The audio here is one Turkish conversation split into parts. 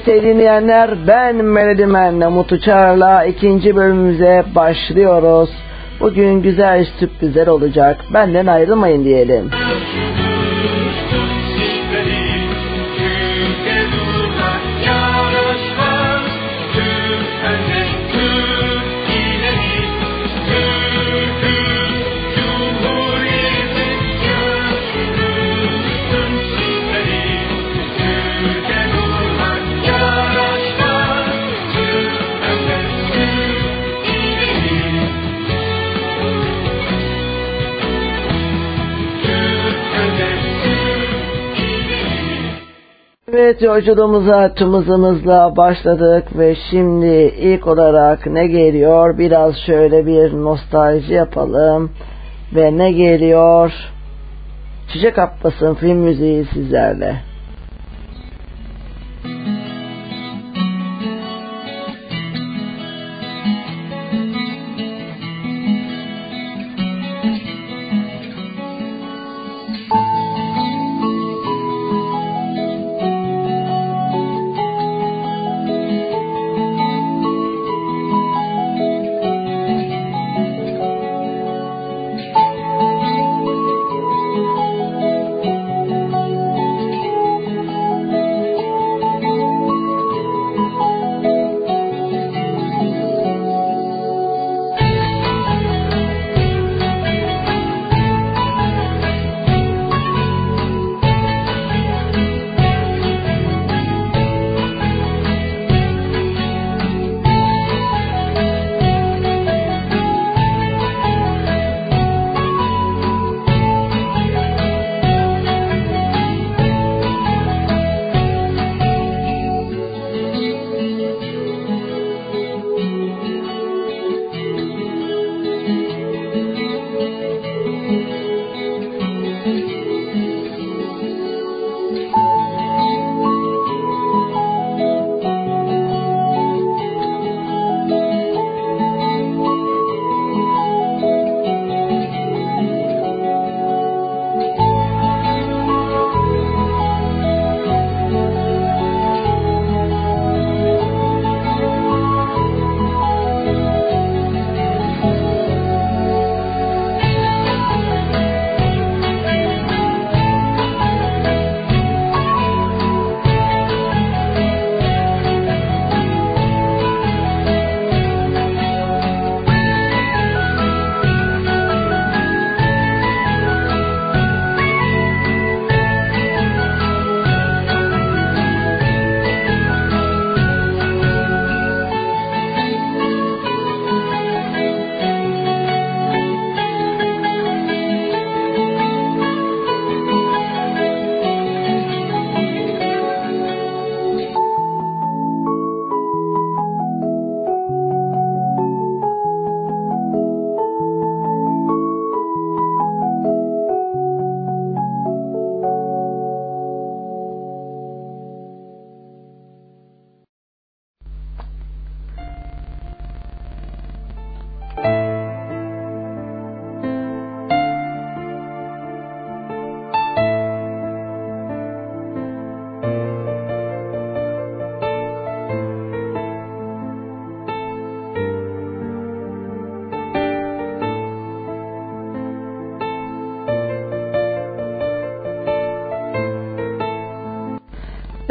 Evet sevgili dinleyenler ben Melody Man'le Mutlu Çağrı'la ikinci bölümümüze başlıyoruz. Bugün güzel sürprizler olacak. Benden ayrılmayın diyelim. Evet yolculuğumuza tüm hızımızla başladık ve şimdi ilk olarak ne geliyor? Biraz şöyle bir nostalji yapalım. Ve ne geliyor? Çiçek Abbas'ın film müziği sizlerle.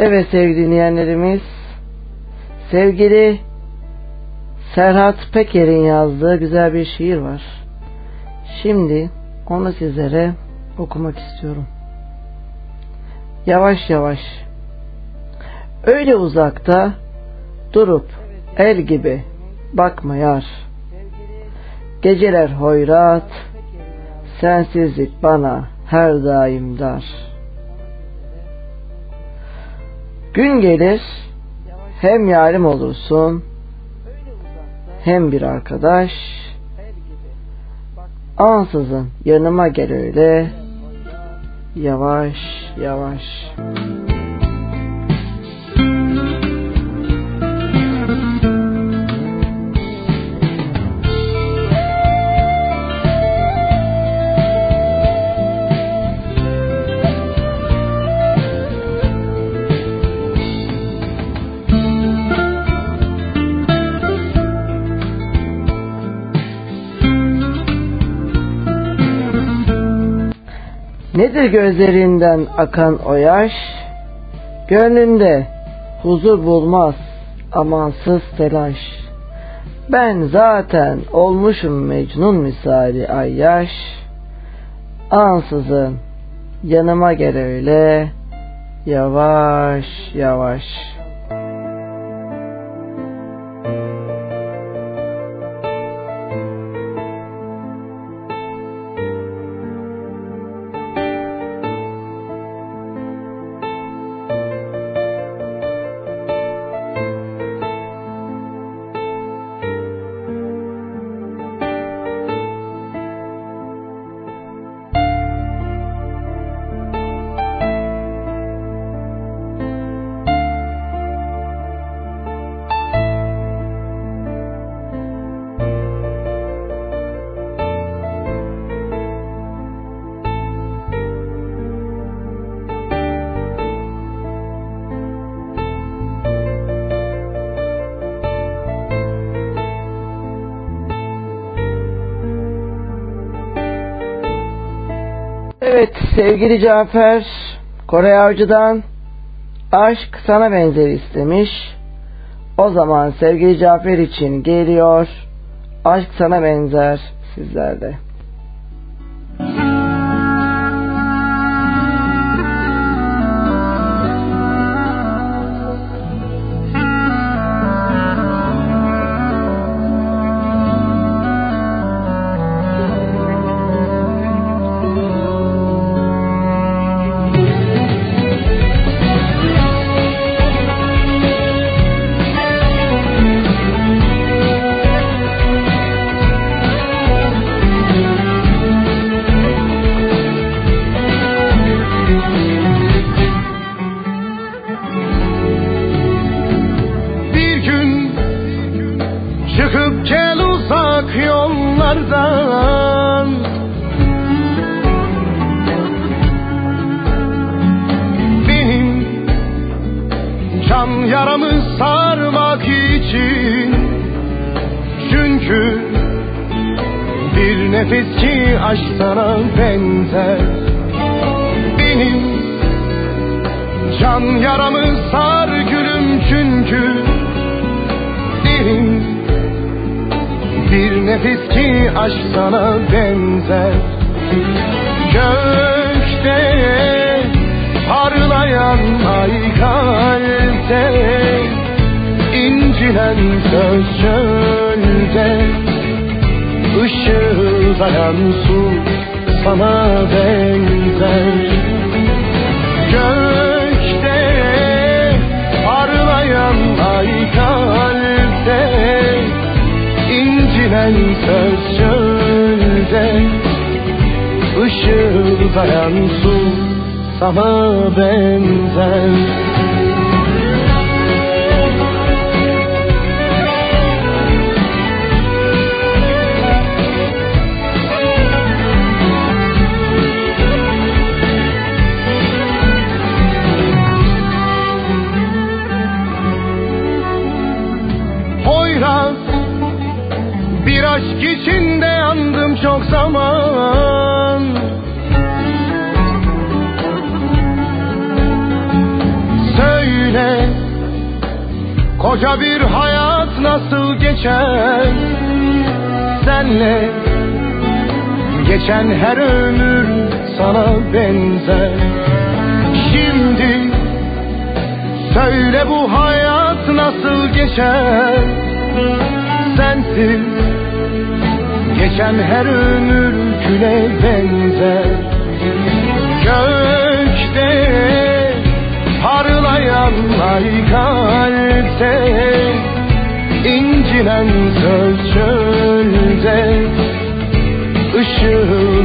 Evet sevgili dinleyenlerimiz, sevgili Serhat Peker'in yazdığı güzel bir şiir var. Şimdi onu sizlere okumak istiyorum. Yavaş yavaş, öyle uzakta durup el gibi bakma yar. Geceler hoyrat, sensizlik bana her daim dar.'' Gün gelir hem yarim olursun hem bir arkadaş ansızın yanıma gel öyle yavaş yavaş. Nedir gözlerinden akan o yaş? Gönlünde huzur bulmaz amansız telaş. Ben zaten olmuşum Mecnun misali ay yaş. Ansızın yanıma gel öyle yavaş yavaş.'' Sevgili Cafer, Kore Avcı'dan aşk sana benzer istemiş. O zaman sevgili Cafer için geliyor. Aşk sana benzer sizlerde.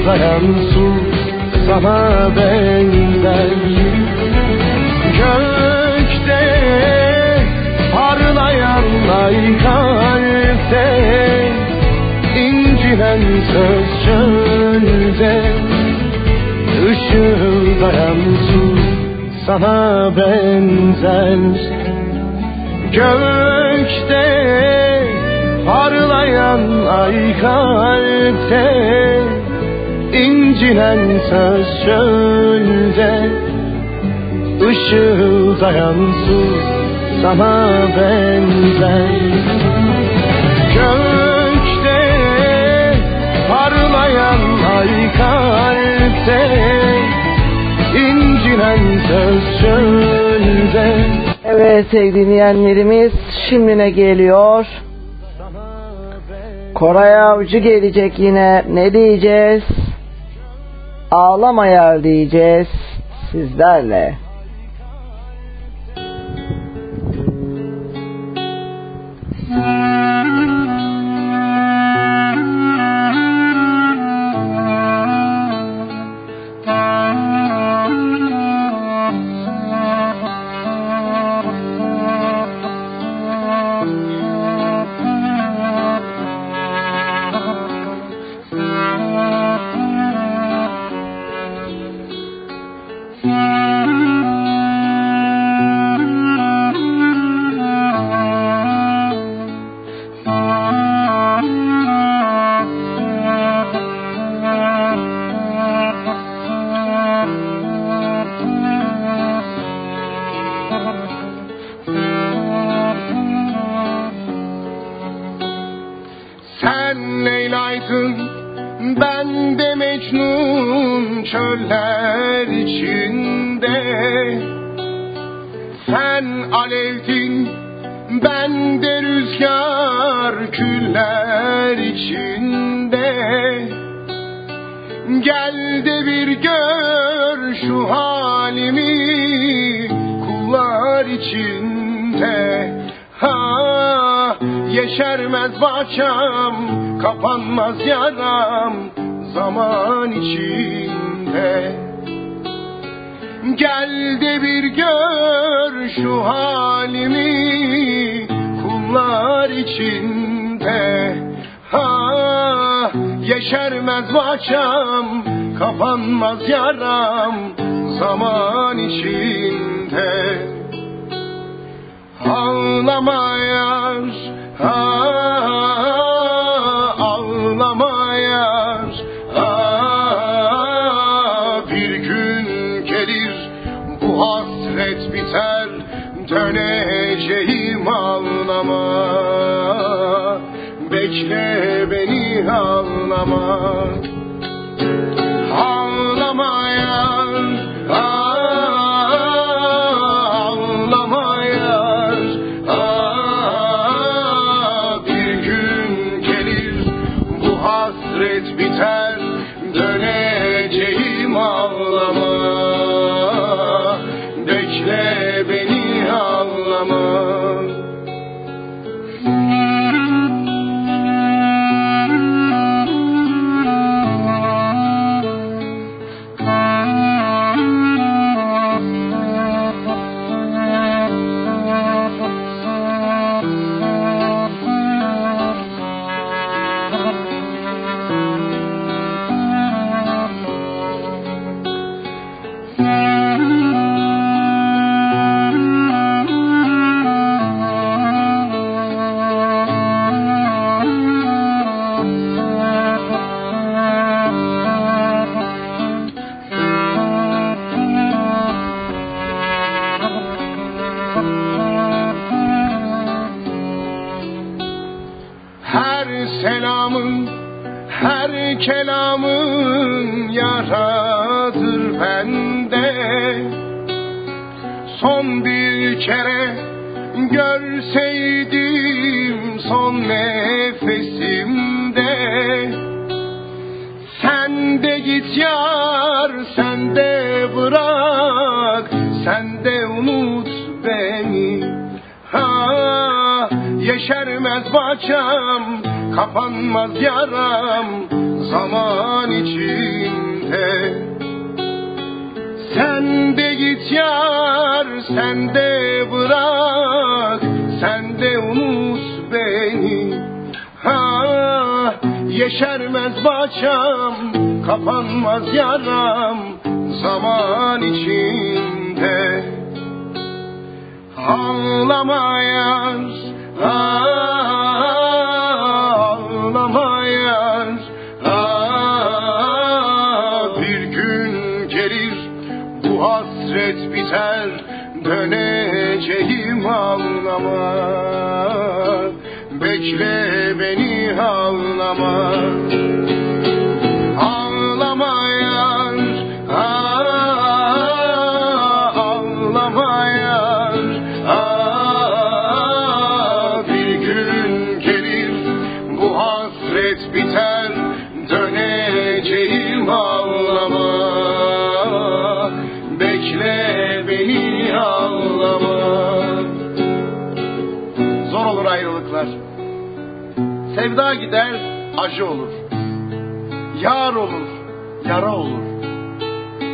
uzayan su sana benden Gökte parlayan ay kalpte incinen söz çölde Işıldayan su sana benzer Gökte parlayan ay kalpte incinen söz şöyle Işıldayan su sana benzer Gökte parlayan ay kalpte incinen söz şöyle Evet sevgili dinleyenlerimiz şimdine geliyor. Koray Avcı gelecek yine. Ne diyeceğiz? Ağlama yar diyeceğiz sizlerle. Ağlama yar, ah, yeşermez bahçem, kapanmaz yaram zaman içinde. Sen de git yar, sen de bırak, sen de unut beni. Ha, yeşermez bahçem, kapanmaz yaram zaman içinde. Ağlama yar, ağlama Bekle beni ağlama Sevda gider acı olur. Yar olur yara olur.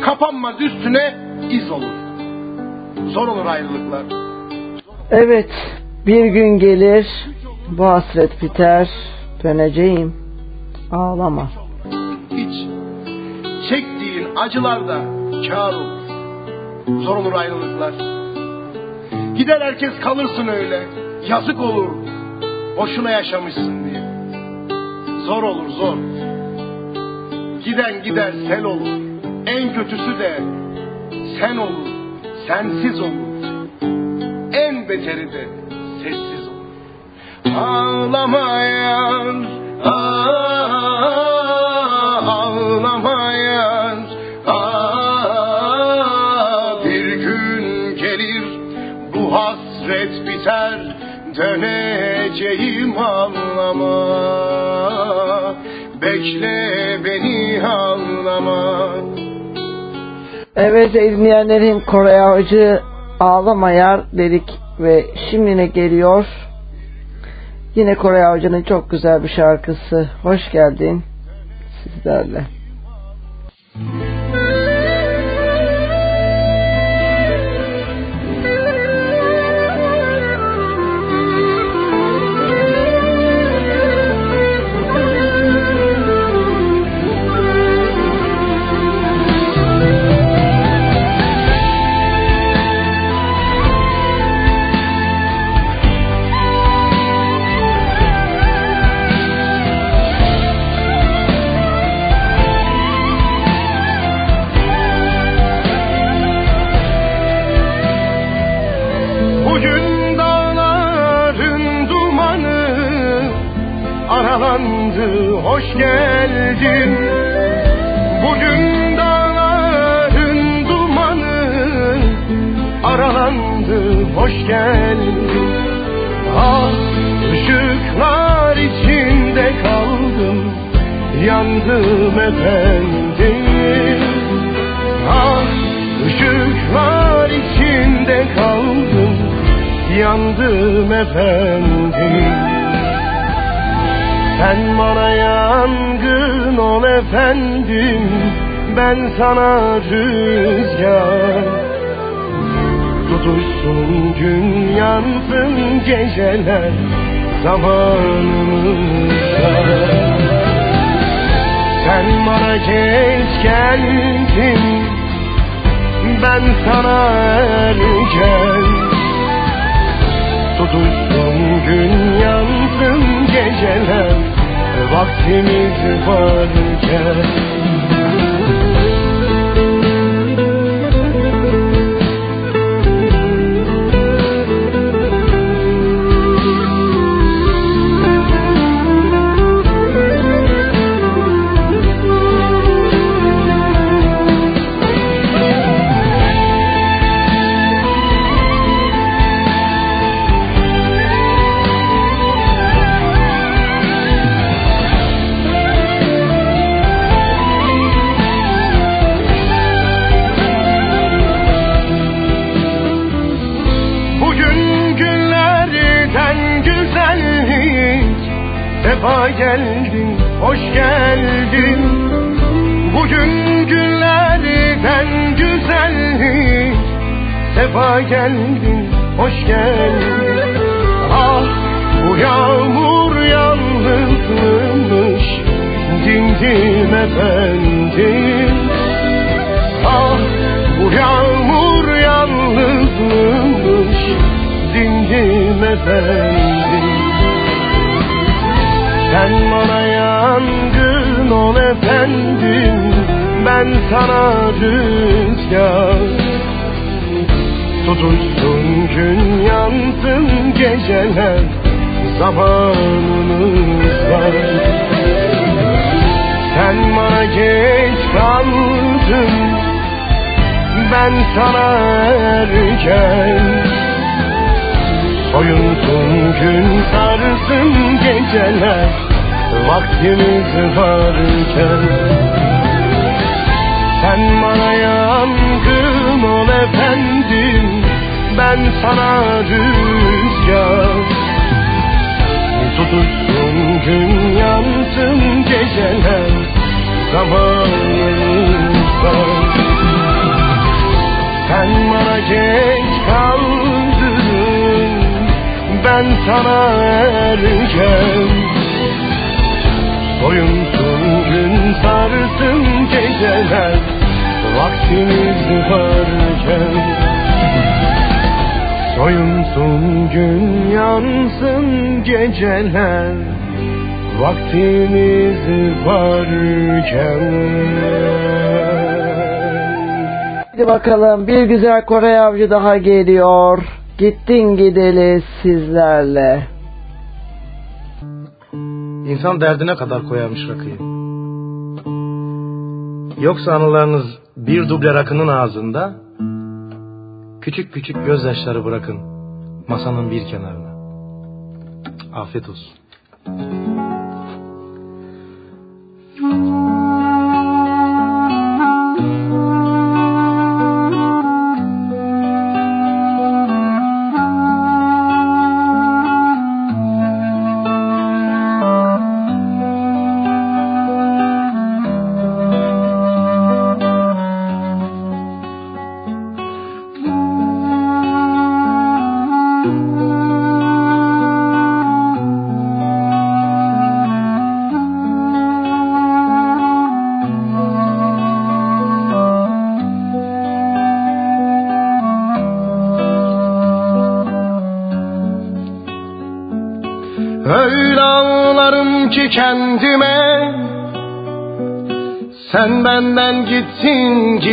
Kapanmaz üstüne iz olur. Zor olur ayrılıklar. Evet, bir gün gelir, bu hasret biter, döneceğim. Ağlama. Hiç çektiğin acılar da kâr olur. Zor olur ayrılıklar. Gider herkes kalırsın öyle. Yazık olur. Boşuna yaşamışsın diye Zor olur zor. Giden gider sel olur. En kötüsü de sen olur. Sensiz olur. En beteri de sessiz olur. Ağlama yar Ağlama yar ah, Bir gün gelir bu hasret biter Döneceğim ağlama Bekle beni ağlama Evet dinleyenlerim Koray Avcı Ağlama Yar dedik ve şimdi ne geliyor? Yine Koray Avcı'nın çok güzel bir şarkısı. Hoş geldin sizlerle. Bugün hoş geldin Bugün dağların dumanı aralandı hoş geldin. Ah ışıklar içinde kaldım yandım efendim. Ah ışıklar içinde kaldım yandım efendim Sen bana yangın ol efendim ben sana rüzgar. Tutuşsun gün yansın geceler zamanımızda. Sen bana geç ben sana erken. Tutuşsun gün yansın geceler Vaktimiz varken geldin, hoş geldin. Bugün günlerden güzellik Sefa geldin, hoş geldin. Ah bu yağmur yalnızmış Dindim efendim. Ah bu yağmur yalnızmış Dindim efendim Sen bana yangın ol efendim Ben sana rüzgar. Tutuşsun gün yansın geceler Zamanımız var Sen bana geç kaldın Ben sana erken Soyunsun gün sarsın geceler Vaktimiz varken. Sen bana yangın ol efendim Ben sana rüzgar. Tutuşsun gün yansın geceler Zamanımız var. Sen bana geç kaldın Ben sana erken Soyunsun gün sarsın geceler Vaktimiz varken Soyunsun gün yansın geceler Vaktimiz varken Hadi bakalım bir güzel Kore avcı daha geliyor. Gittin gideli sizlerle. İnsan derdine kadar koyarmış rakıyı. Yoksa anılarınız bir duble rakının ağzında, küçük küçük gözyaşları bırakın masanın bir kenarına. Afiyet olsun.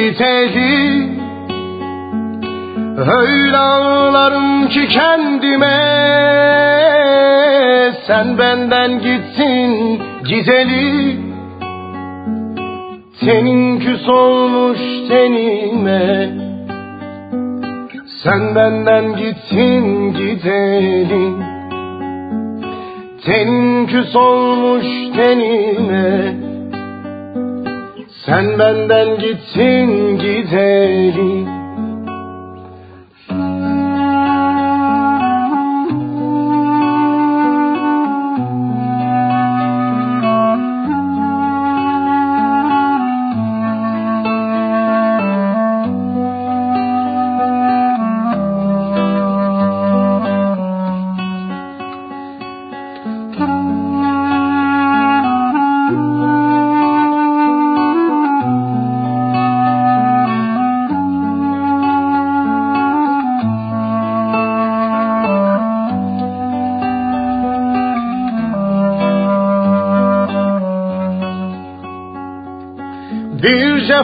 Gideli Öyle ağlarım ki kendime. Sen benden gittin gideli Senin küs olmuş tenime. Sen benden gittin gideli Ten küs olmuş tenime Sen benden gitsin gideli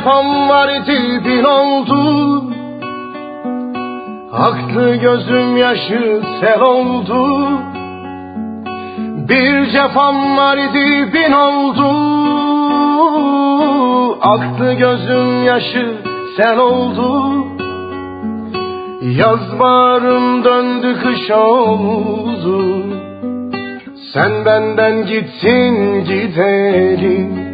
Cefam vardı bin oldu. Aktı gözüm yaşı sel oldu. Bir cefam vardı bin oldu. Aktı gözüm yaşı sel oldu. Yaz bağrım döndü kış oldu. Sen benden gitsin gidelim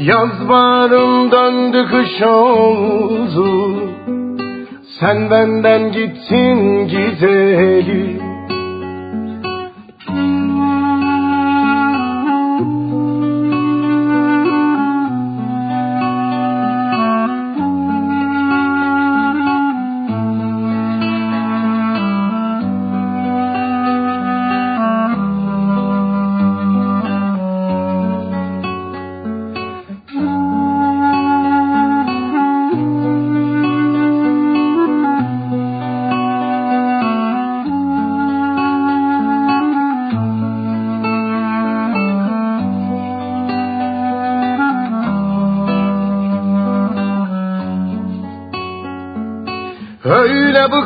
Yaz bağrım döndü kış oldu. Sen benden gittin gideli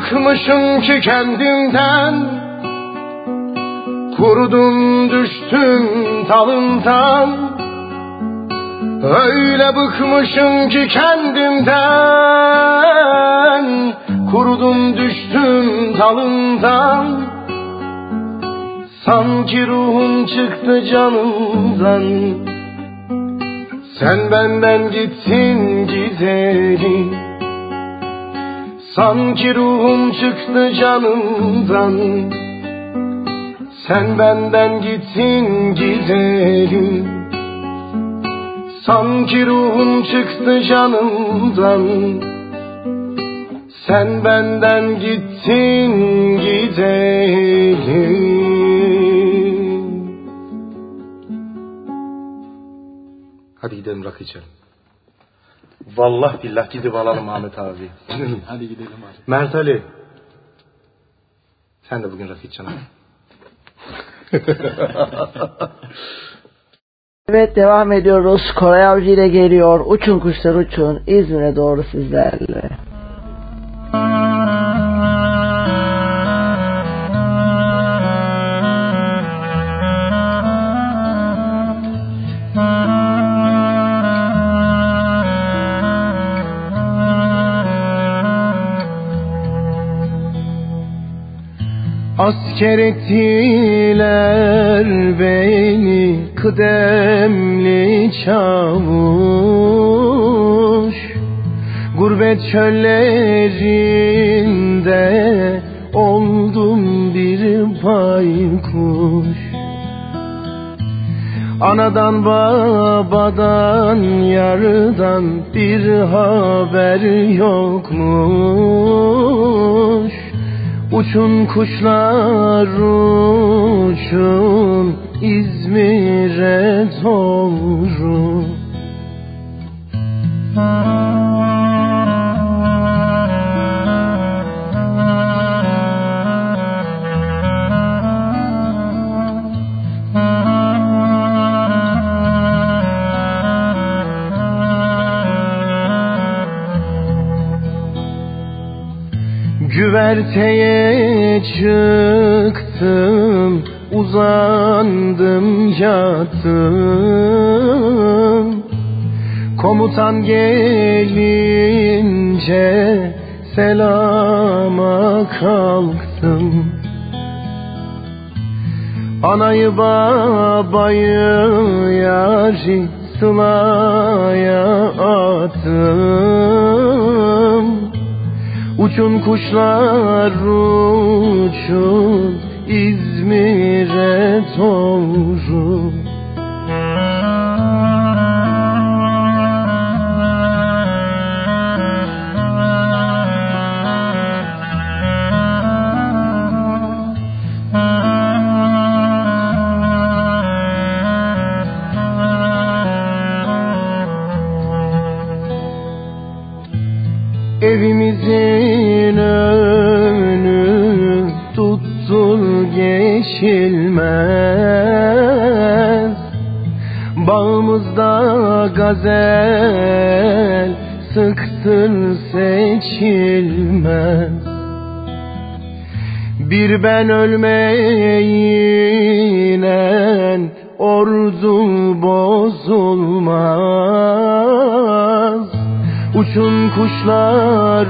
bıkmışım ki kendimden Kurudum düştüm talından Öyle bıkmışım ki kendimden Kurudum düştüm dalından. Sanki ruhum çıktı canımdan. Sen benden gittin gidelim Sanki ruhum çıktı canımdan. Sen benden gittin gidelim. Sanki ruhum çıktı canımdan. Sen benden gittin gidelim. Hadi gidelim rakı içelim. Vallahi billah gidip alalım Ahmet abi. Hadi gidelim abi. Mert Ali. Sen de bugün rakı içeceksin. Evet devam ediyoruz. Koray Avcı ile geliyor. Uçun kuşlar uçun. İzmir'e doğru sizlerle. Asker ettiler beni kıdemli çavuş. Gurbet çöllerinde oldum bir baykuş. Anadan babadan yardan bir haber yokmuş Uçun kuşlar uçun İzmir'e doğru Güverteye çıktım uzandım yattım. Komutan gelince selama kalktım. Anayı babayı yari sılaya attım Uçun kuşlar uçun İzmir'e doğru geçilmez Bağımızda gazel sıktır seçilmez. Bir ben ölmeyinen ordu bozulmaz. Uçun kuşlar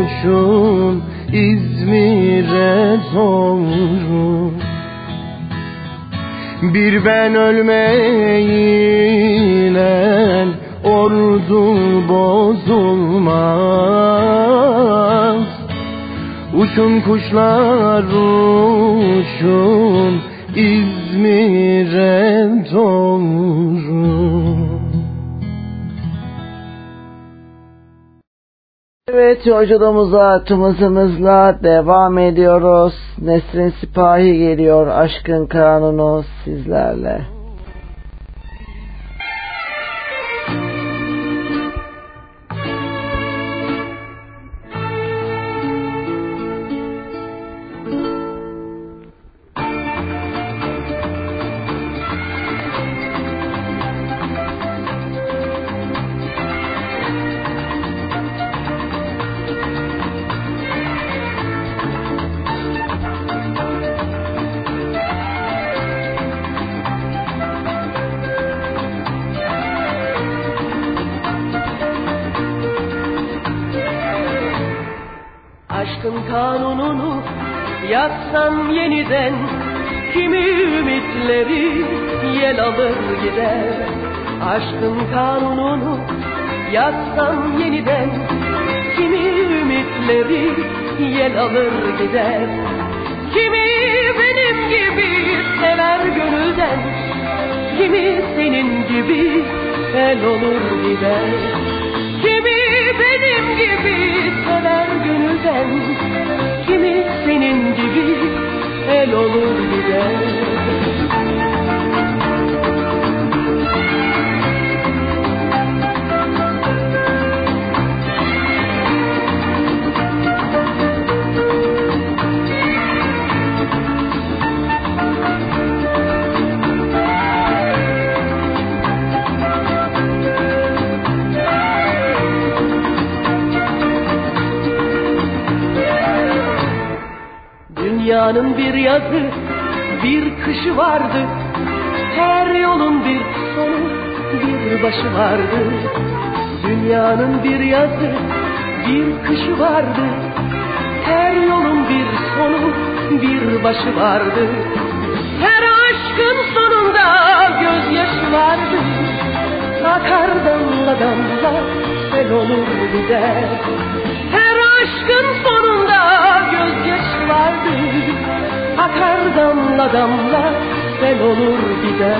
uçun İzmir'e doğru. Bir ben ölmeyinen ordu bozulmaz. Uçun kuşlar uçun İzmir'e doğru Evet yolculuğumuza tımızımızla devam ediyoruz. Nesrin Sipahi geliyor. Aşkın kanunu sizlerle. Yazsam yeniden Kimi ümitleri yel alır gider. Aşkın kanununu yazsam yeniden Kimi ümitleri yel alır gider. Kimi benim gibi sever gönülden Kimi senin gibi el olur gider. Kimi benim gibi sever gönülden Kimi senin gibi el olur gider Dünyanın bir yazı, bir kışı vardı. Her yolun bir sonu, bir başı vardı. Dünyanın bir yazı, bir kışı vardı. Her yolun bir sonu, bir başı vardı. Her aşkın sonunda gözyaşı vardı. Akar damla damla, sel olur gider. Her aşkın sonunda gözyaşı vardı Akar damla damla sel olur gider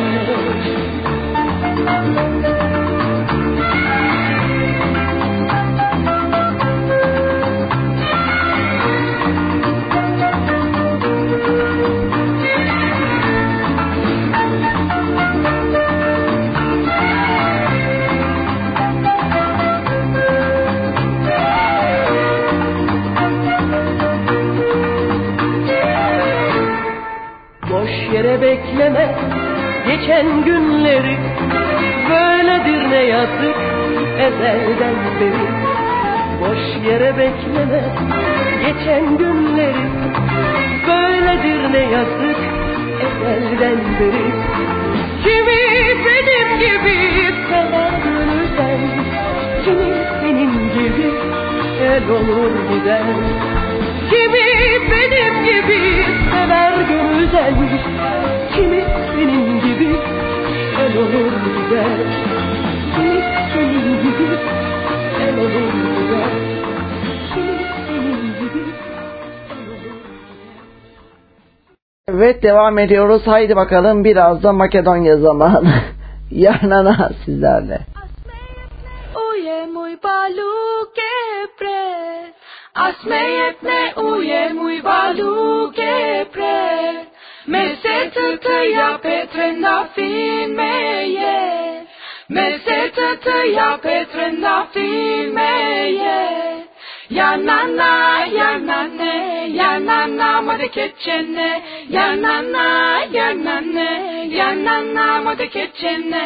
geçen günleri Böyledir ne yazık ezelden beri. Boş yere bekleme geçen günleri Böyledir ne yazık ezelden beri. Kimi benim gibi sever gönülden Kimi senin gibi el olur gider Kimi benim gibi sever gönülden Kimi senin gibi olur gider senin gibi olur senin gibi Evet devam ediyoruz. Haydi bakalım biraz da Makedonya zamanı. Yarnana sizlerle. Uje mój baluke pre, a smejetne uje mój baluke pre. Me se të të jape na fin me je, me se të të jape na fin me je. Ya na na, ya na ne, ya na na ma de keçene, ya na na, ya na ne, ya na na ma de keçene.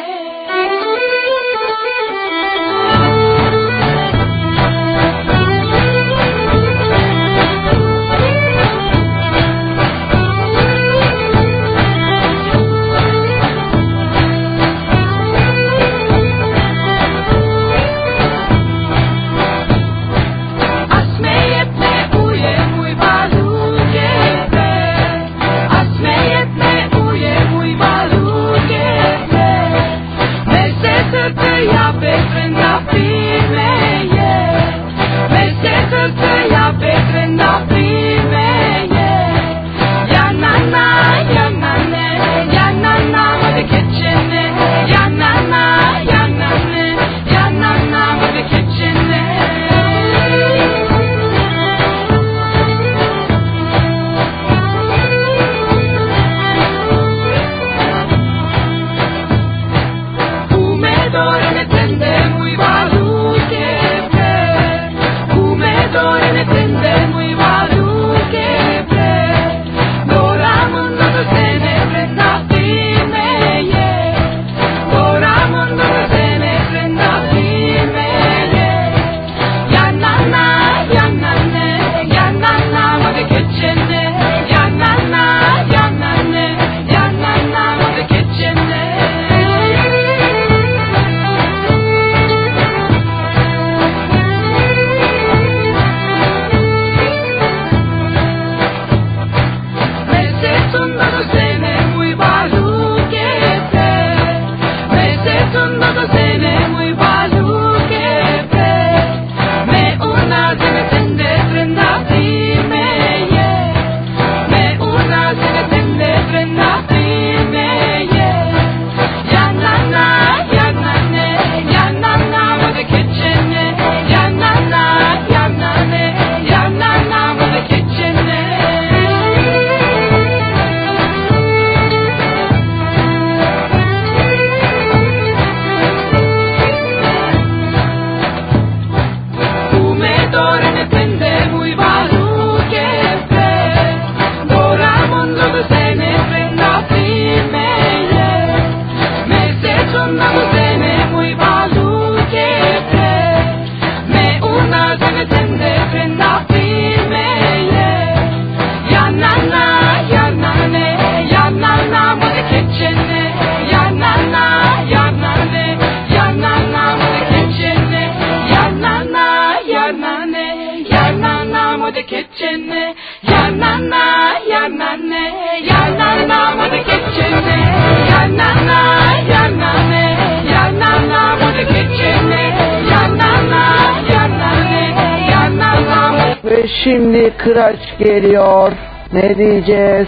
Kıraç geliyor. Ne diyeceğiz?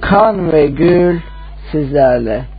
Kan ve gül sizlerle.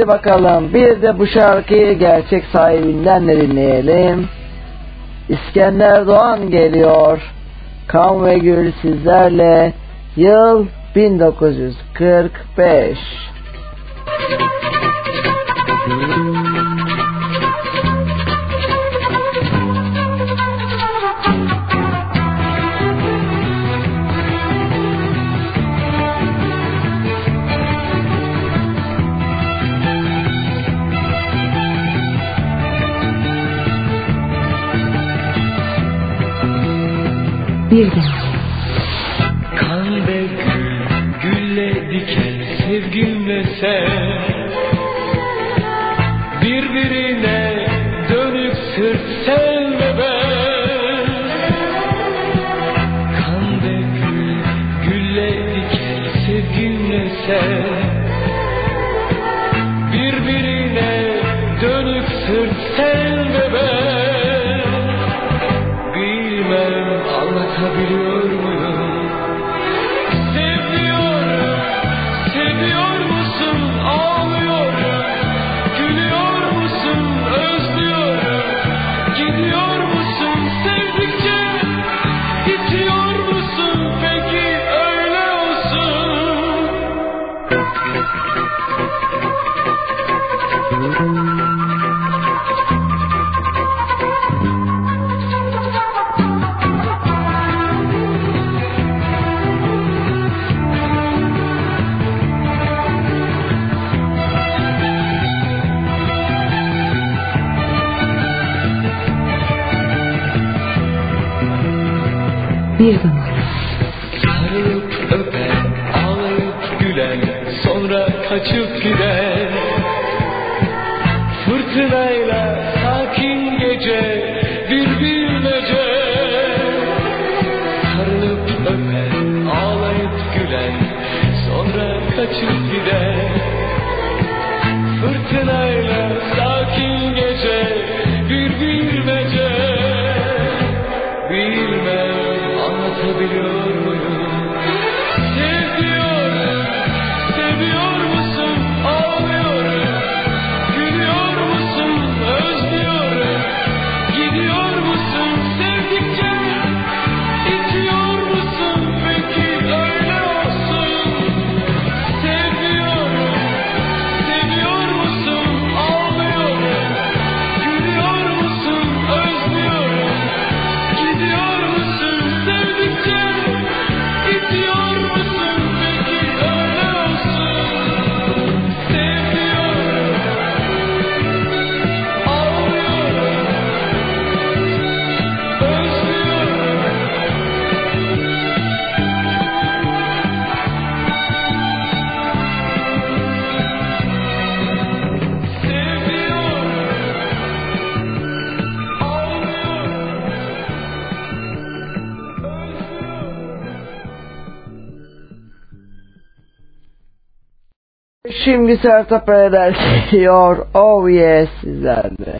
Haydi bakalım bir de bu şarkıyı gerçek sahibinden de dinleyelim. İskender Doğan geliyor. Kan ve Gül sizlerle yıl 1945. birden. Kan ve gül, gülle diken sevgimle sen birbirine Hangisi harita perdesi yiyor. Oh yes, sizlerle.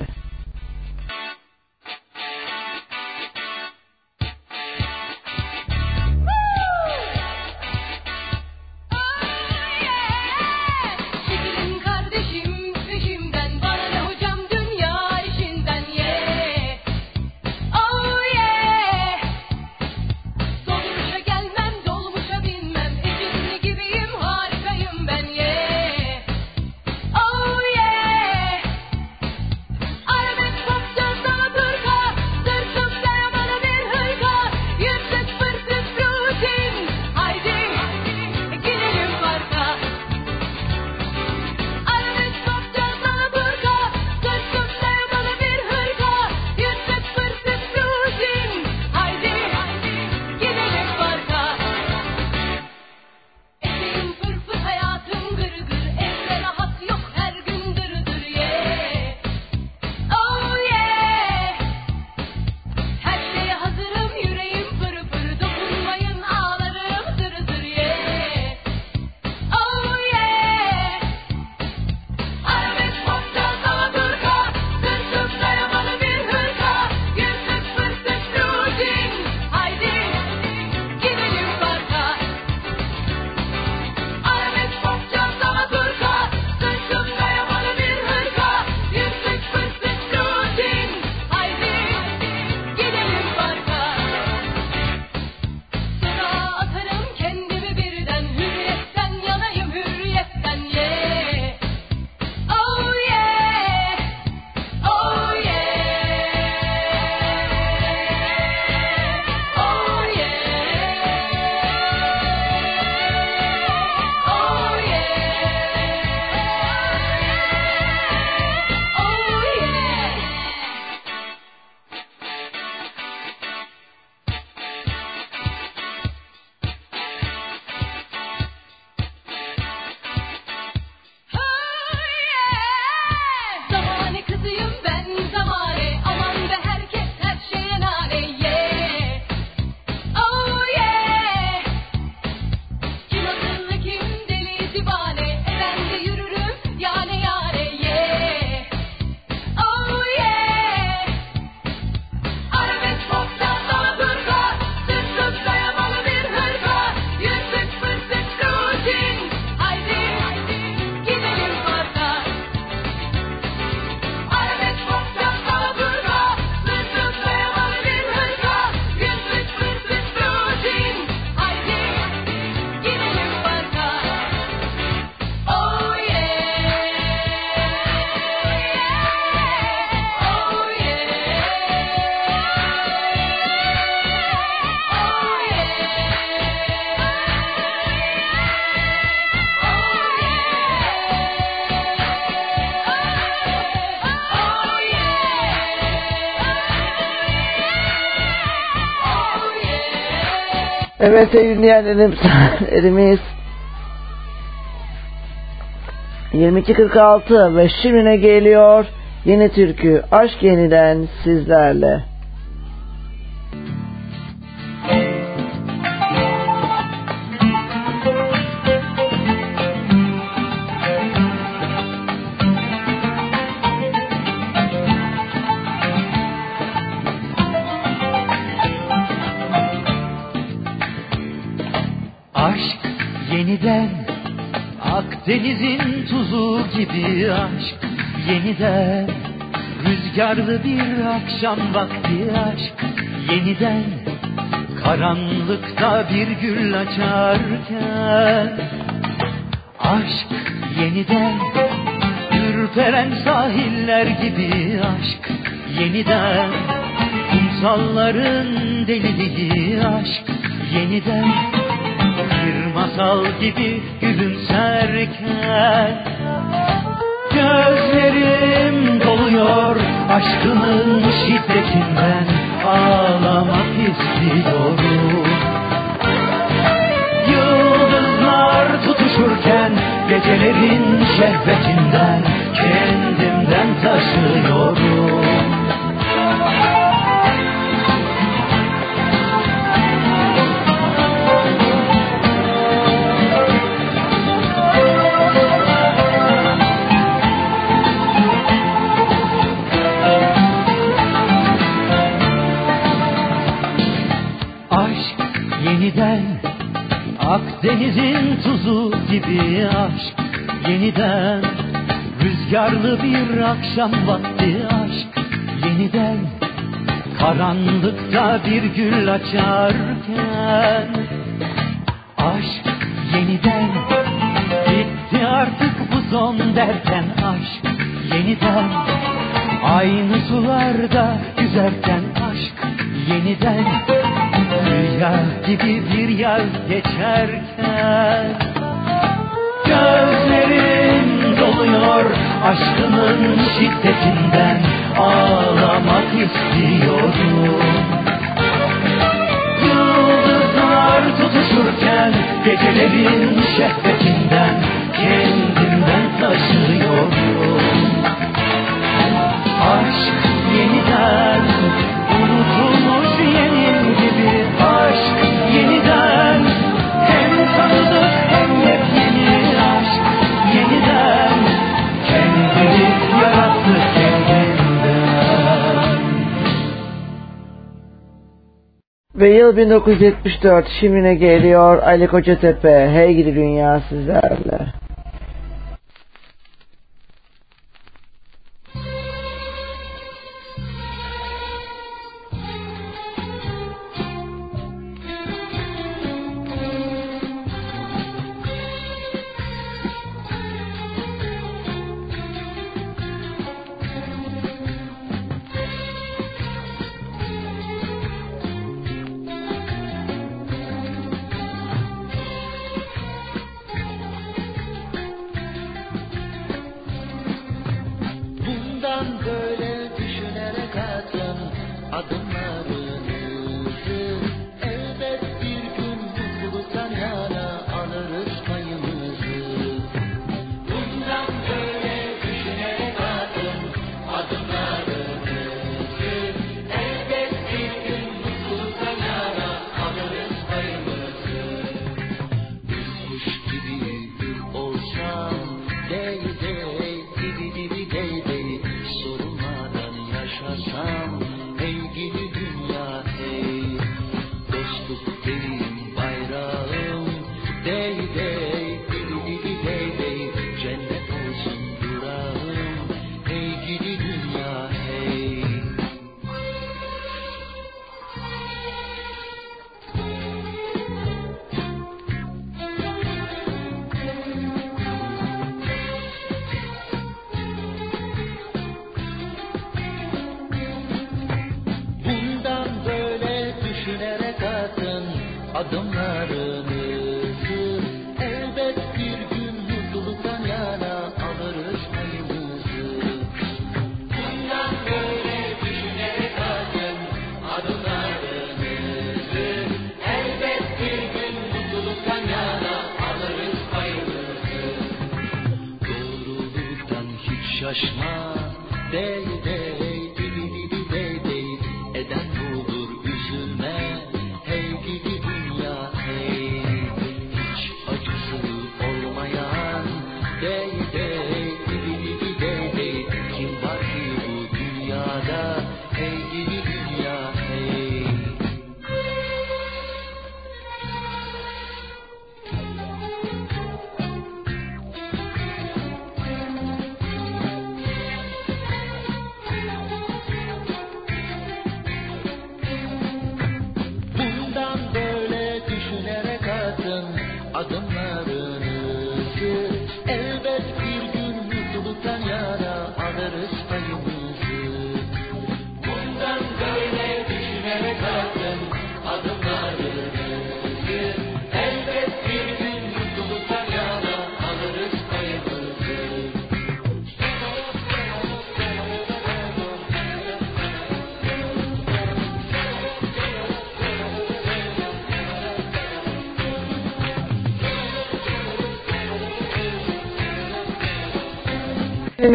Evet sevgili dinleyenlerim saatlerimiz 22.46 ve şimdi ne geliyor? Yeni türkü Aşk Yeniden sizlerle. Denizin tuzu gibi aşk yeniden Rüzgarlı bir akşam vakti aşk yeniden Karanlıkta bir gül açarken Aşk yeniden Ürperen sahiller gibi aşk yeniden Kumsalların deliliği aşk yeniden masal gibi gülümserken Gözlerim doluyor aşkının şiddetinden. Ağlamak istiyorum. Yıldızlar tutuşurken gecelerin şehvetinden Kendimden taşıyorum Akdeniz'in tuzu gibi aşk yeniden Rüzgarlı bir akşam vakti aşk. Yeniden Karanlıkta bir gül açarken Aşk yeniden Bitti artık bu son derken aşk yeniden Aynı sularda yüzerken aşk yeniden Rüya gibi bir yaz geçerken Gözlerim doluyor aşkının şiddetinden Ağlamak istiyorum Yıldızlar tutuşurken Gecelerin şehvetinden Kendimden taşıyorum Ve yıl 1974 şimdine geliyor Ali Kocatepe Hey gidi dünya sizlerle.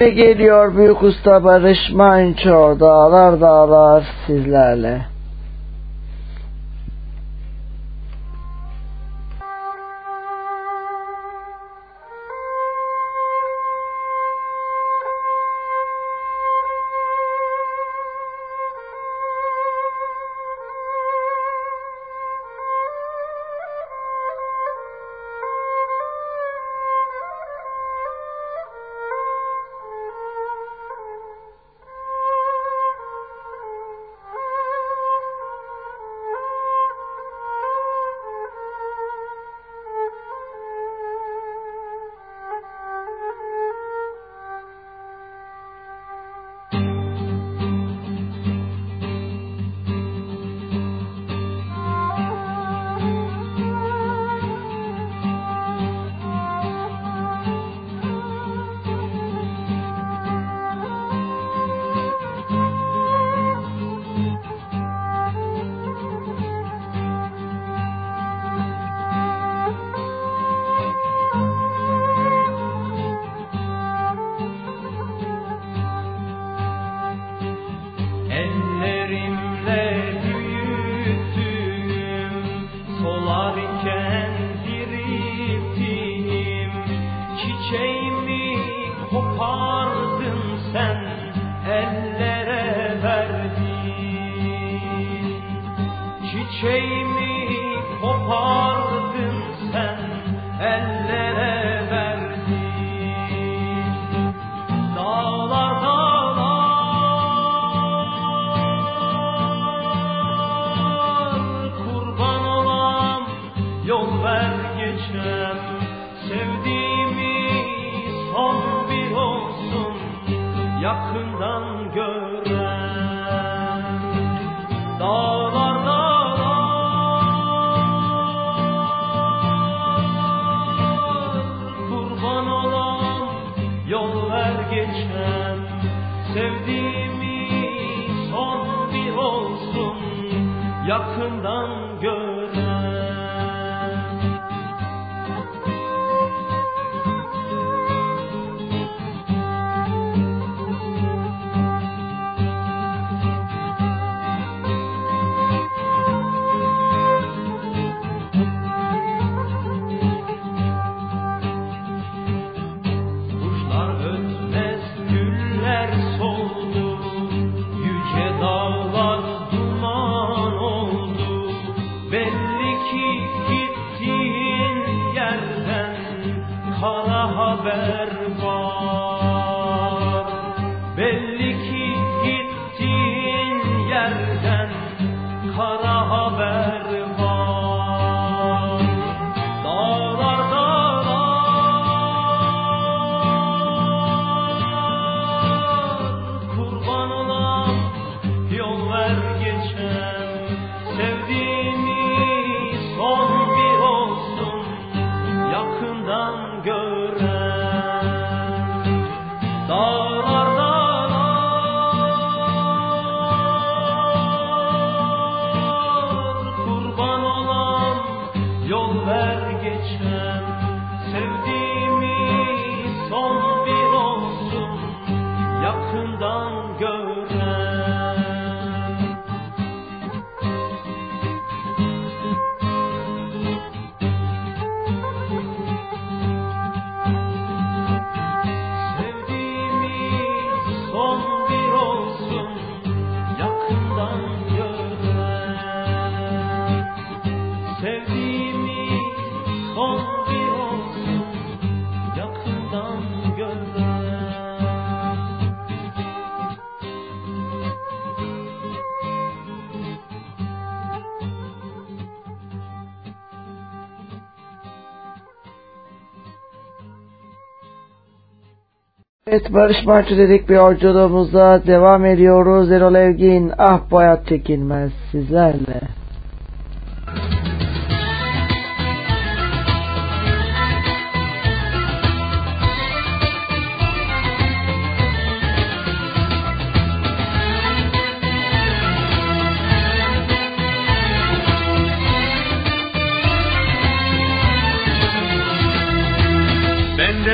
Ve geliyor büyük usta Barış Manço dağlar dağlar sizlerle. dağlardan gören Dağlar Evet Barış Manço dedik bir yolculuğumuza devam ediyoruz. Erol Evgin ah bu hayat çekilmez sizlerle.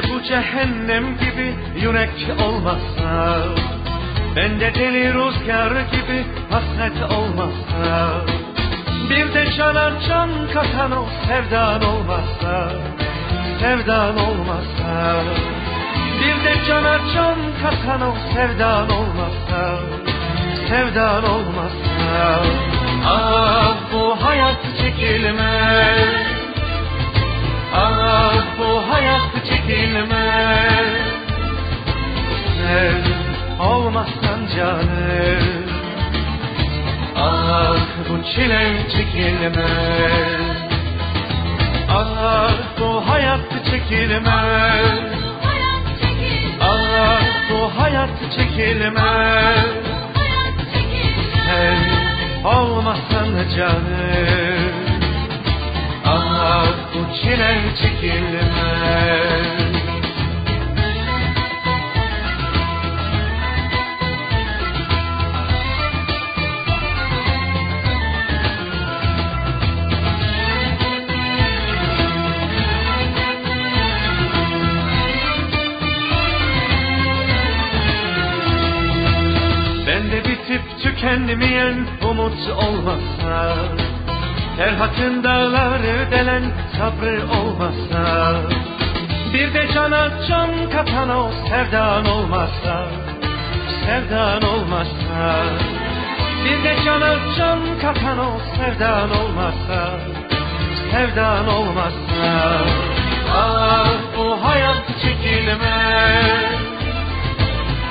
Bu cehennem gibi yürek olmazsa Bende deli rüzgar gibi hasret olmazsa Bir de cana can katan o sevdan olmazsa Sevdan olmazsa Bir de cana can katan o sevdan olmazsa Sevdan olmazsa. Ah bu hayat çekilmez Ah bu hayat çekilmez. Sen olmazsan canım. Ah bu çile çekilmez. Ah bu hayat çekilmez. Ah bu hayat çekilmez. Sen olmazsan canım bu çile çekilmez Bende bitip tükenmeyen umut olmazsa Ferhat'ın dağları delen sabrı olmazsa Bir de cana can katan o sevdan olmazsa Sevdan olmazsa Bir de cana can katan o sevdan olmazsa Sevdan olmazsa. Ah bu hayat çekilmez.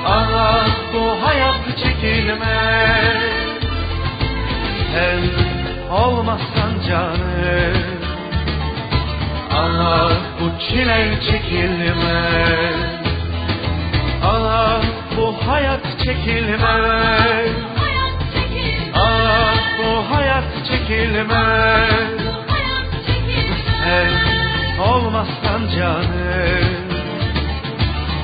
Ah bu hayat çekilmez. Sen olmazsan canım. Ah bu çile çekilmez. Ah bu hayat çekilmez. Ah bu hayat çekilmez. Sen olmazsan canım.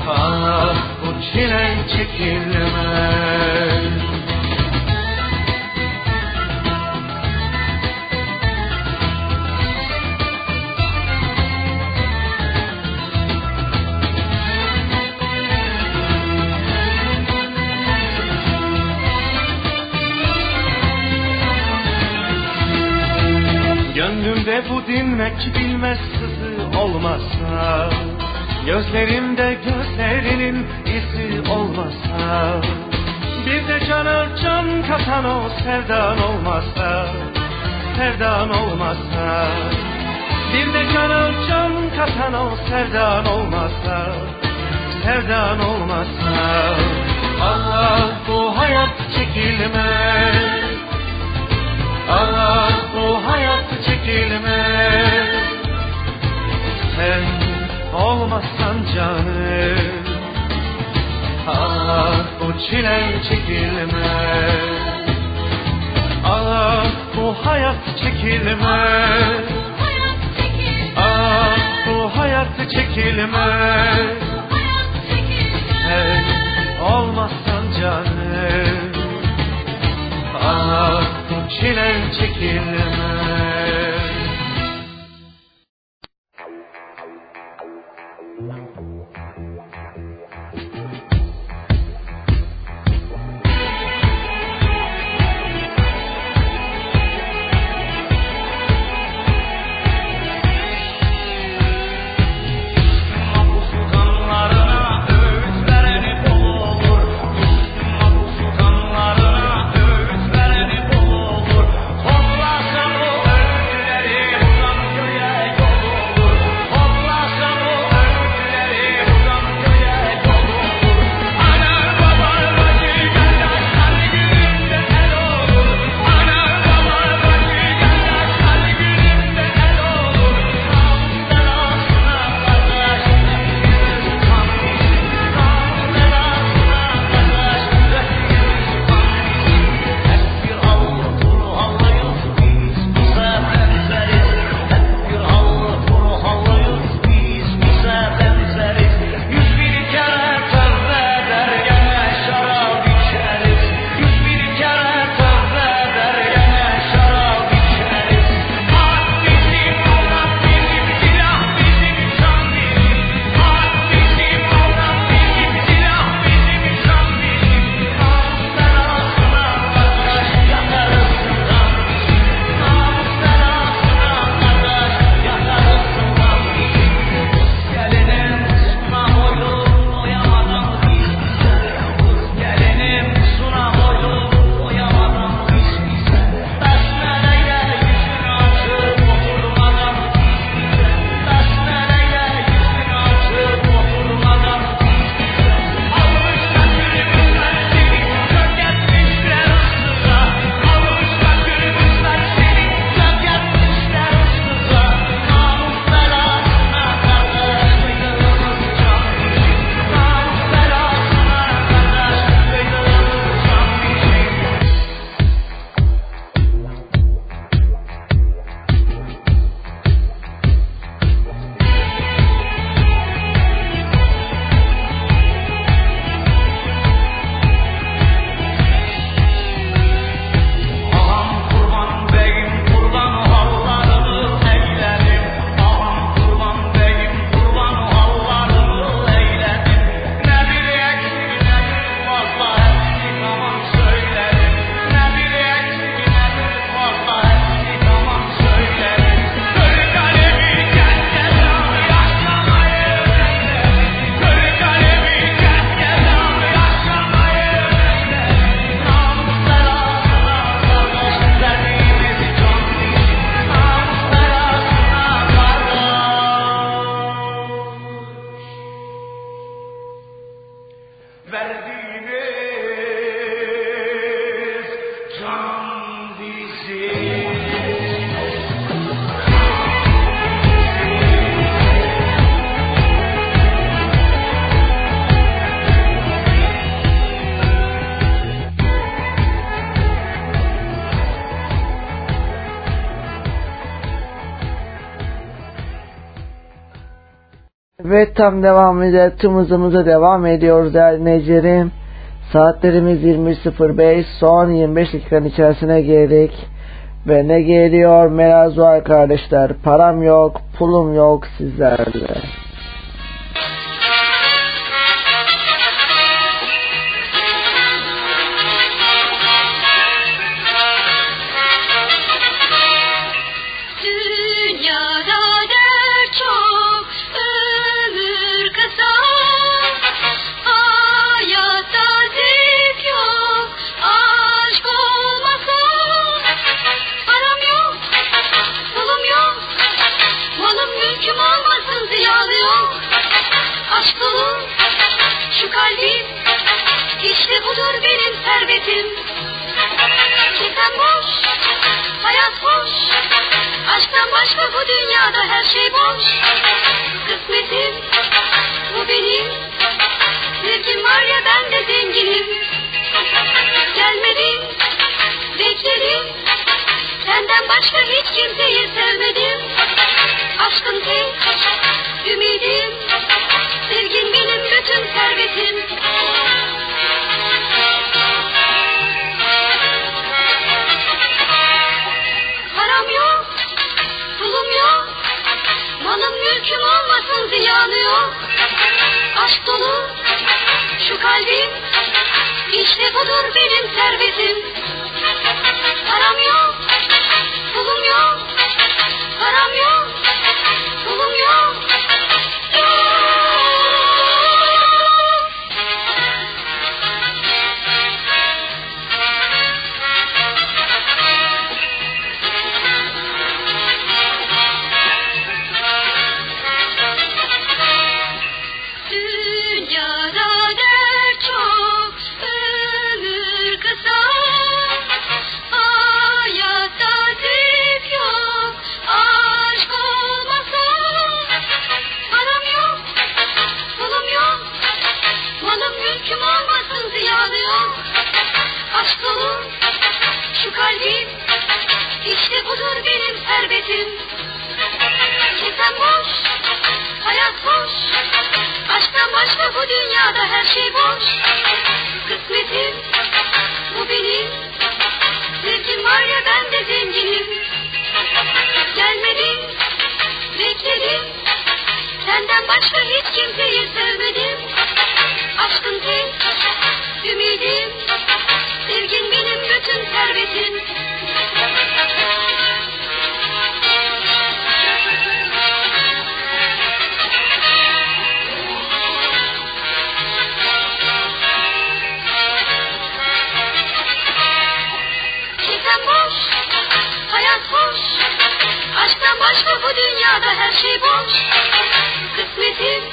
Ah bu çile çekilmez Gönlümde bu dinmek bilmez sızı olmazsa Gözlerimde gözlerinin izi olmazsa Bir de cana can katan o sevdan olmazsa Sevdan olmazsa Bir de cana can katan o sevdan olmazsa Sevdan olmazsa Allah bu hayat çekilmez Ah bu hayat çekilmez. Sen olmazsan canım. Ah bu çile çekilmez. Ah bu hayat çekilmez. Ah bu hayat çekilmez. Sen olmazsan canım. Ah çile çekilmez Evet tam devamıyla tüm hızımıza devam ediyoruz değerli dinleyicilerim. Saatlerimiz 21.05 son 25 dakikanın içerisine girdik. Ve ne geliyor Merazuar kardeşler param yok pulum yok sizlerle. İşte budur benim servetim. Param yok, pulum yok, param yok. mümkün. Kitap boş, hayat boş. Aşktan başka bu dünyada her şey boş. Kısmetim, bu benim. Zevkim var ya ben de zenginim. Gelmedin, bekledim. Senden başka hiç kimseyi sevmedim. Aşkın tek, ümidim. Sevgin benim bütün servetim. Senden başka bu dünyada her şey boş. Kısmetim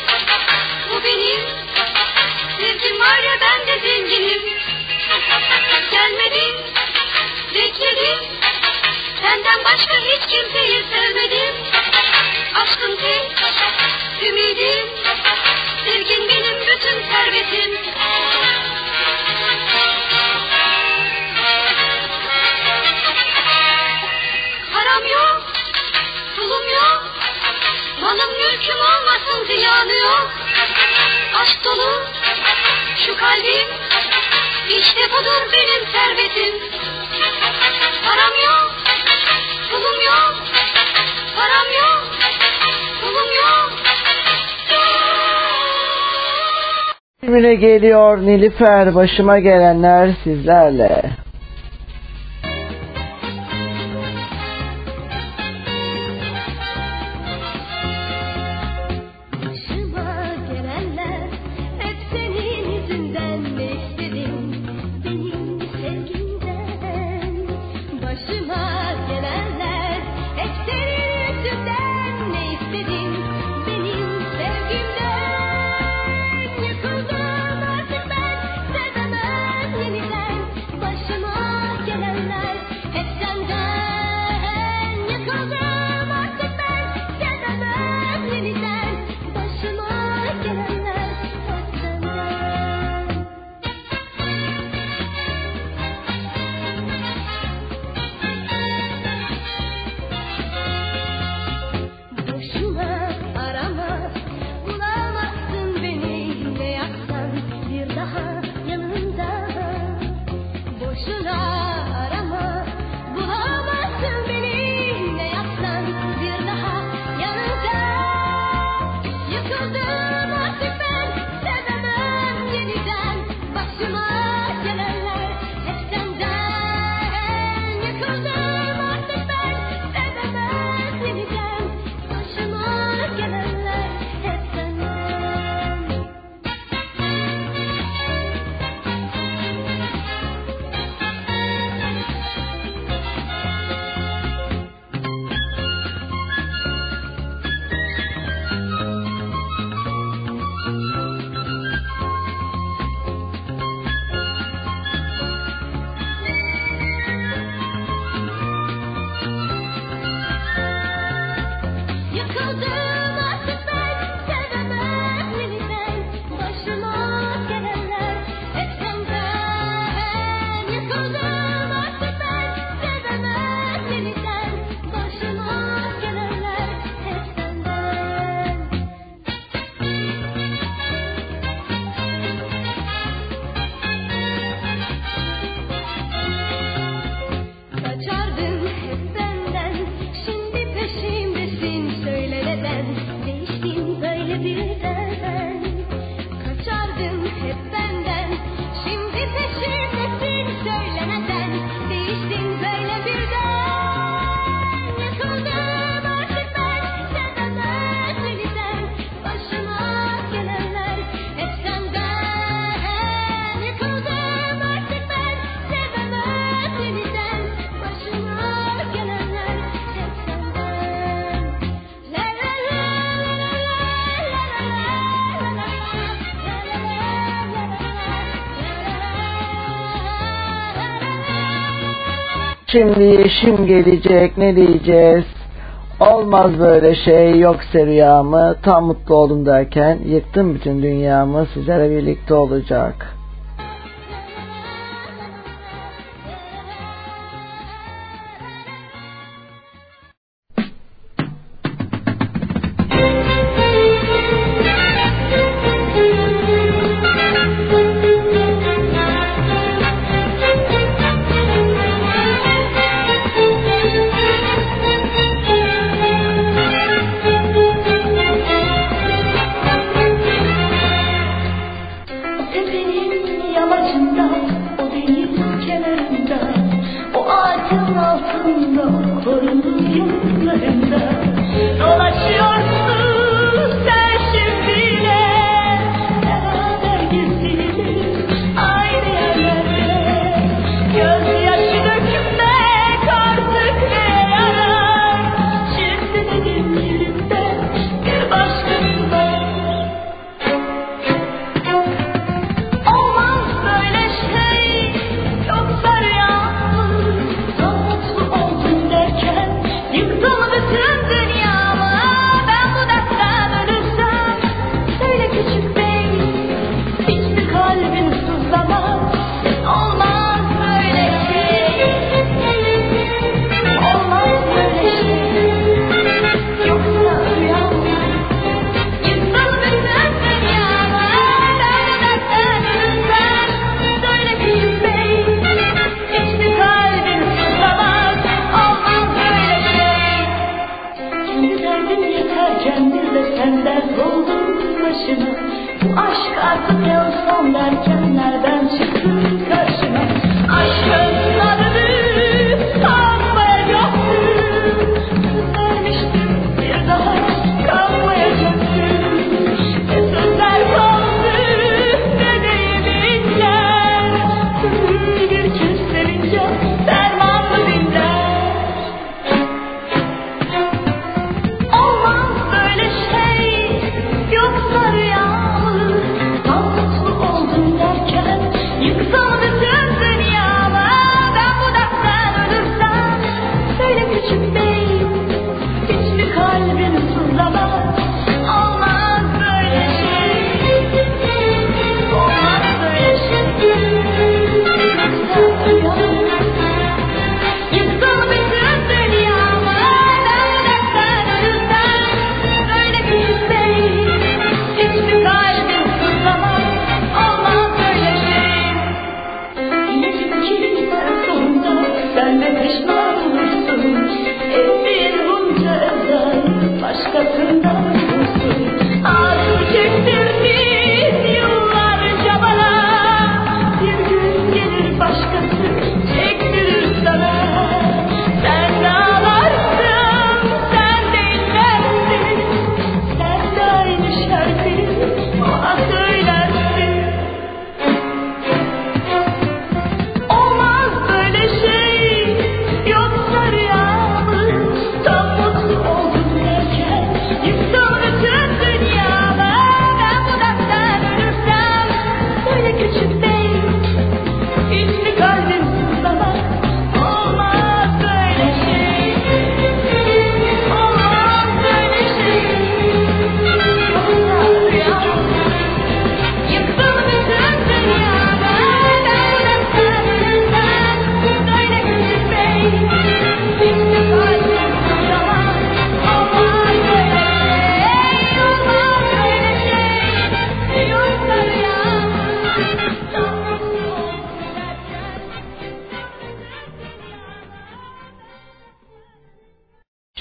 bu benim. Sevgim var ya ben de zenginim. Gelmedin, bekledim. Senden başka hiç kimseyi sevmedim. Aşkım tek, ümidim. Sevgin benim bütün servetim. Malım mülküm olmasın ziyanı yok. Aşk dolu şu kalbim. İşte budur benim servetim. Param yok, pulum yok. Param yok, pulum yok. Filmine geliyor Nilüfer başıma gelenler sizlerle. Şimdi yeşim gelecek ne diyeceğiz? Olmaz böyle şey yoksa rüyamı tam mutlu oldum derken yıktım bütün dünyamı sizlere birlikte olacak.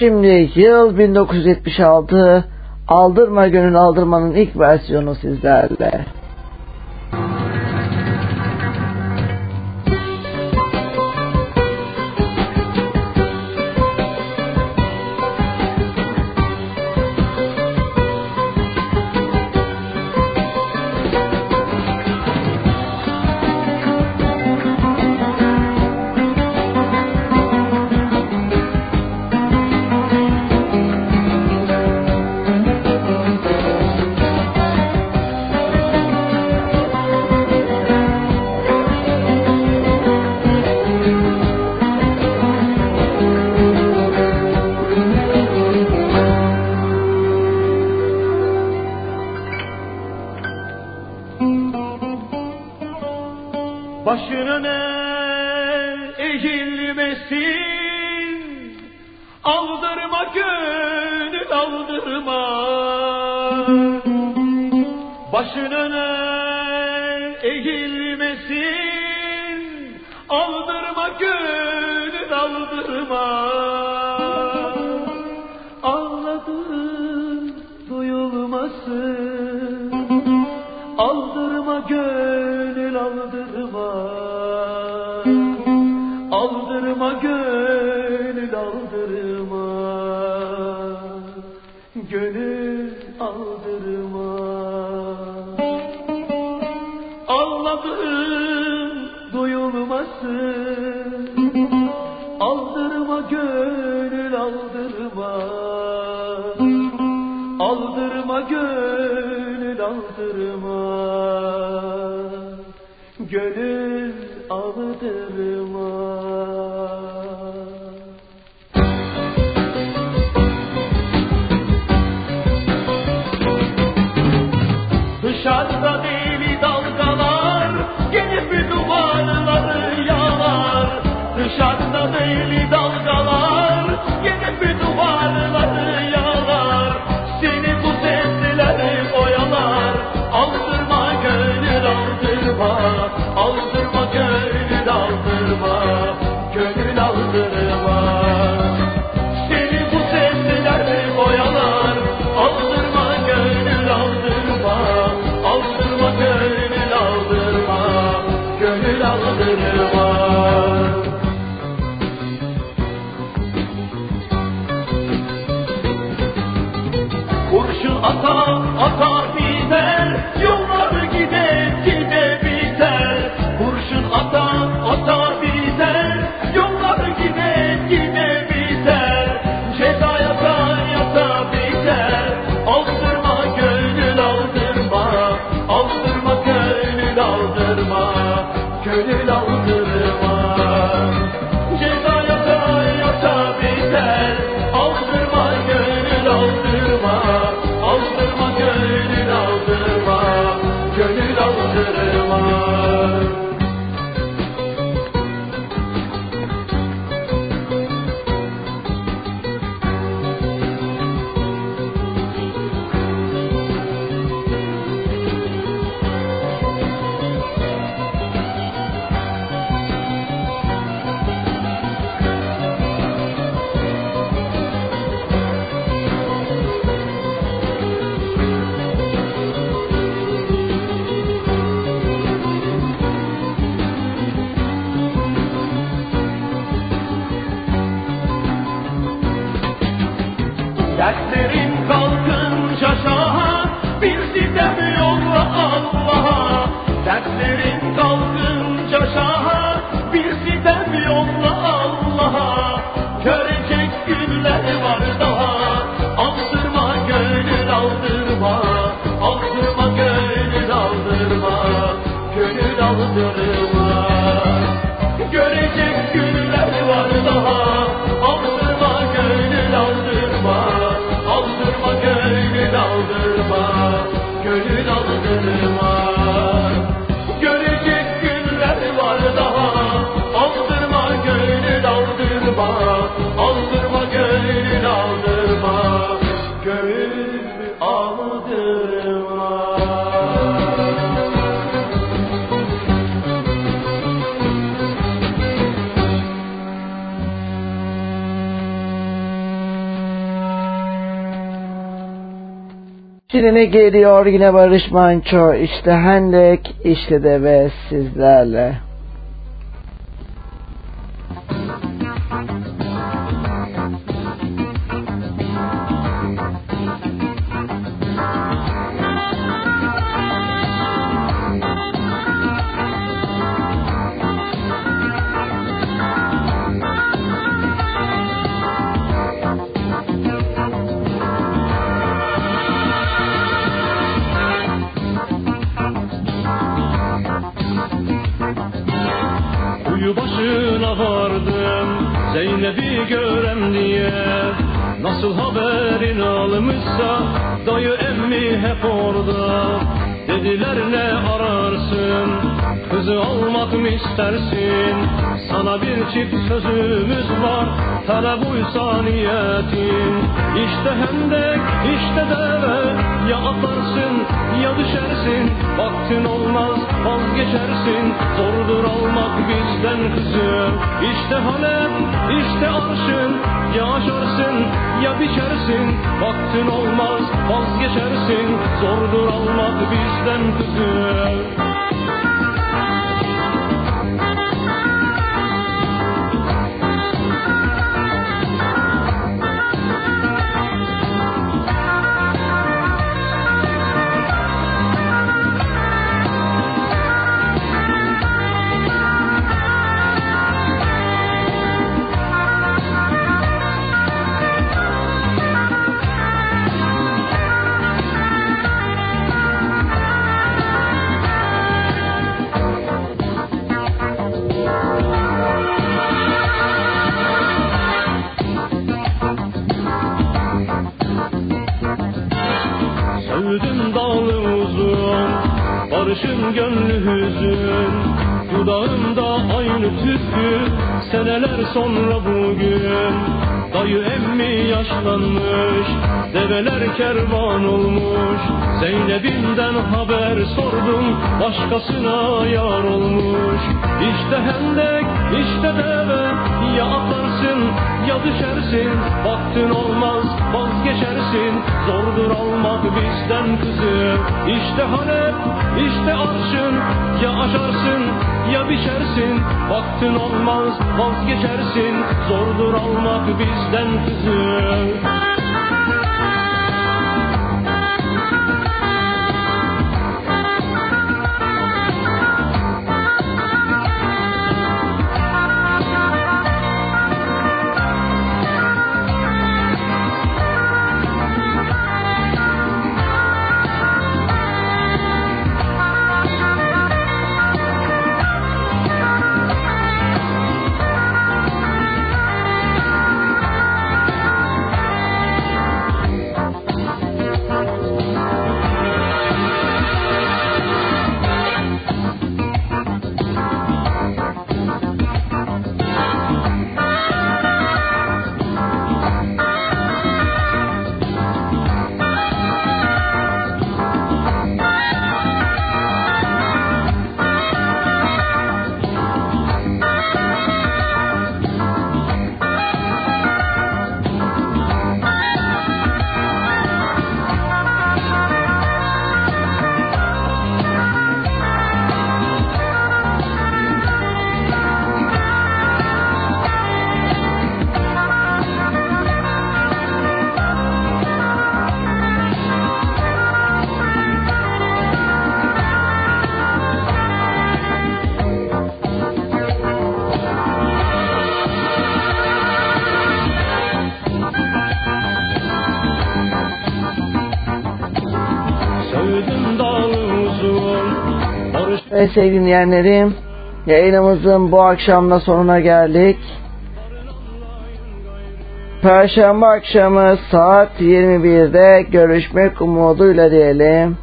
Şimdi yıl 1976 Aldırma Gönül Aldırma'nın ilk versiyonu sizlerle. gönül ağıdır. atar atar gider Yollar gider gide biter. Kurşun atar atar gider Yollar gider gide biter. Ceza yata yata biter. Aldırma gönül aldırma. Aldırma gönül aldırma. Gönül aldırma kaldırılmaz. Şimdi ne geliyor yine Barış Manço işte Hendek işte de ve sizlerle. Bizden kızı kervan olmuş. Zeynep'inden haber sordum Başkasına yar olmuş. İşte hendek işte deve Ya atlarsın ya düşersin. Vaktin olmaz vazgeçersin. Zordur almak bizden kızı. İşte Halep işte arşın. Ya aşarsın ya biçersin. Vaktin olmaz vazgeçersin. Zordur almak bizden kızı sevgili dinleyenlerim yayınımızın bu akşamda sonuna geldik. Perşembe akşamı saat 21'de görüşmek umuduyla diyelim.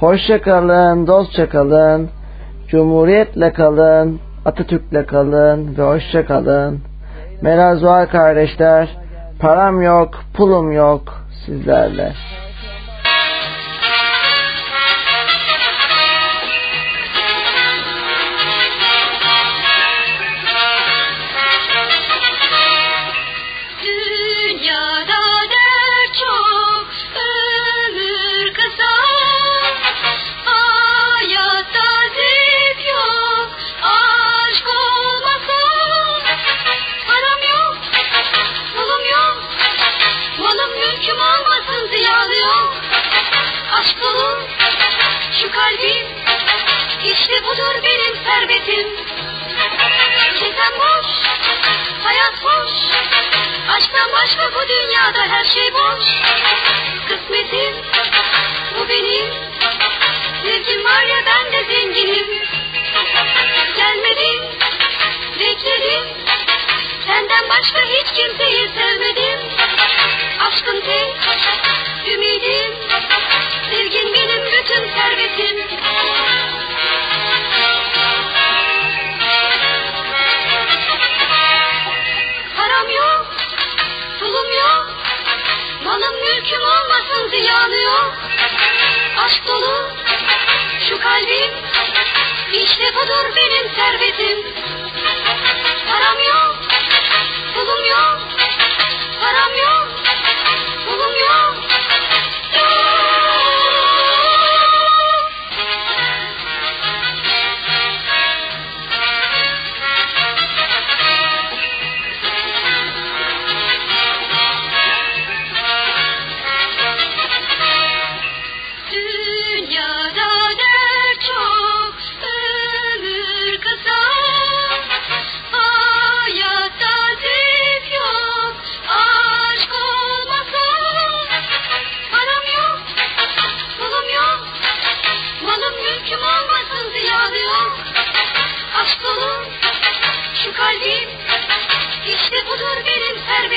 Hoşça kalın, dostça kalın. Cumhuriyetle kalın, Atatürk'le kalın ve hoşça kalın. Meral Zuhal kardeşler, param yok, pulum yok sizlerle. Var ya ben de zenginim. Gelmedin, bekledim. Senden başka hiç kimseyi sevmedim. Aşkın tek, ümidim. Sevgin benim bütün servetim. Param yok, pulum yok. Malım mülküm olmasın ziyanı yok. Aşk dolu şu kalbim İşte budur benim servetim. Param yok, pulum yok Param yok,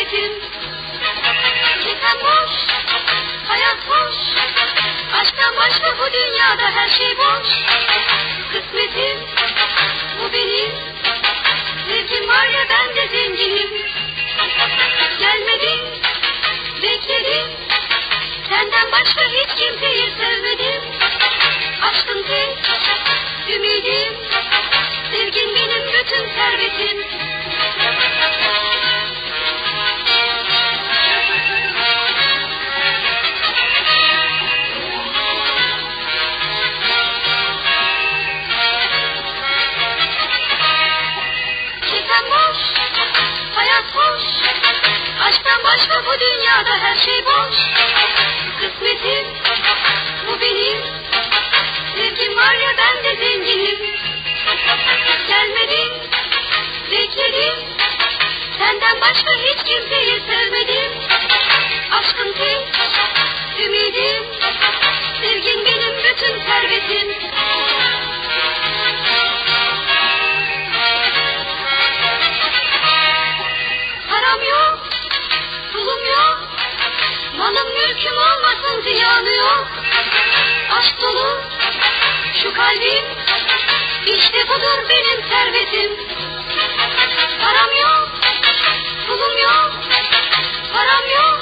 servetim. Kefem boş, hayat boş. Aşktan başka bu dünyada her şey boş. Kısmetim, bu benim. Sevgim var ya ben de zenginim. Gelmedin, bekledim. Senden başka hiç kimseyi sevmedim. Aşkın tek, ümidim. Sevgin benim bütün servetim. Aşktan başka bu dünyada her şey boş. Kısmetim, bu benim. Sevgim var ya ben de zenginim. Gelmedin, bekledim. Senden başka hiç kimseyi sevmedim. Aşkın tek, ümidim. Sevgin benim bütün servetim. Param yok, malım mülküm olmasın ziyanı yok. Aşk dolu şu kalbim, işte budur benim servetim. Param yok, pulum yok, param yok,